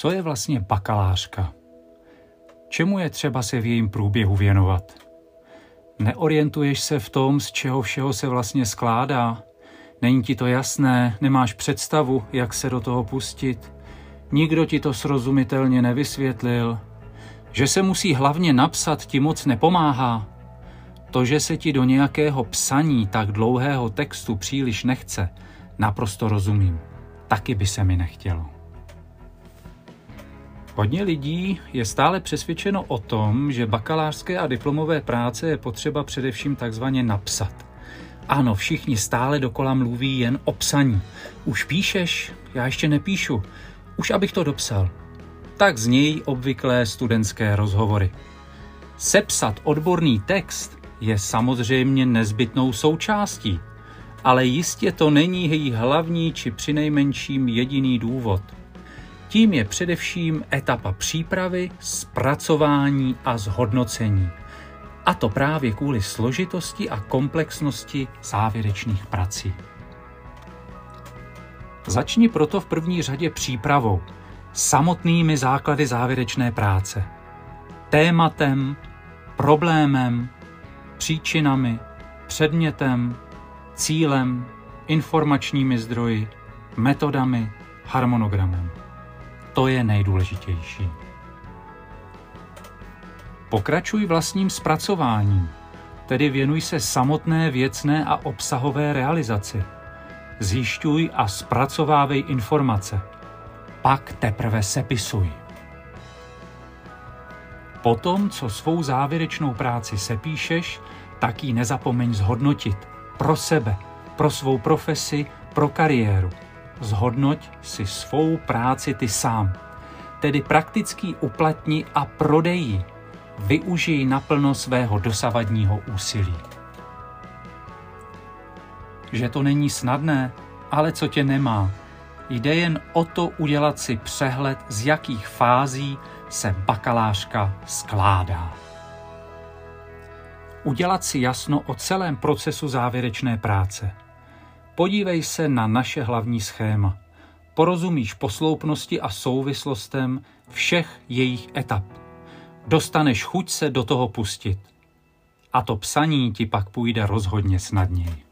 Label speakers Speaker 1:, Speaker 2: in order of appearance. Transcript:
Speaker 1: Co je vlastně bakalářka? Čemu je třeba se v jejím průběhu věnovat? Neorientuješ se v tom, z čeho všeho se vlastně skládá? Není ti to jasné, nemáš představu, jak se do toho pustit? Nikdo ti to srozumitelně nevysvětlil? Že se musí hlavně napsat, ti moc nepomáhá. To, že se ti do nějakého psaní tak dlouhého textu příliš nechce, naprosto rozumím. Taky by se mi nechtělo. Hodně lidí je stále přesvědčeno o tom, že bakalářské a diplomové práce je potřeba především takzvaně napsat. Ano, všichni stále dokola mluví jen o psaní. Už píšeš? Já ještě nepíšu. Už abych to dopsal. Tak znějí obvyklé studentské rozhovory. Sepsat odborný text je samozřejmě nezbytnou součástí, ale jistě to není její hlavní či přinejmenším jediný důvod – tím je především etapa přípravy, zpracování a zhodnocení. A to právě kvůli složitosti a komplexnosti závěrečných prací. Začni proto v první řadě přípravou, samotnými základy závěrečné práce. Tématem, problémem, příčinami, předmětem, cílem, informačními zdroji, metodami, harmonogramem. To je nejdůležitější. Pokračuj vlastním zpracováním, tedy věnuj se samotné věcné a obsahové realizaci. Zjišťuj a zpracovávej informace. Pak teprve sepisuj. Potom, co svou závěrečnou práci sepíšeš, tak ji nezapomeň zhodnotit. Pro sebe, pro svou profesi, pro kariéru zhodnoť si svou práci ty sám. Tedy praktický uplatni a prodeji. Využij naplno svého dosavadního úsilí. Že to není snadné, ale co tě nemá. Jde jen o to udělat si přehled, z jakých fází se bakalářka skládá. Udělat si jasno o celém procesu závěrečné práce – Podívej se na naše hlavní schéma. Porozumíš posloupnosti a souvislostem všech jejich etap. Dostaneš chuť se do toho pustit. A to psaní ti pak půjde rozhodně snadněji.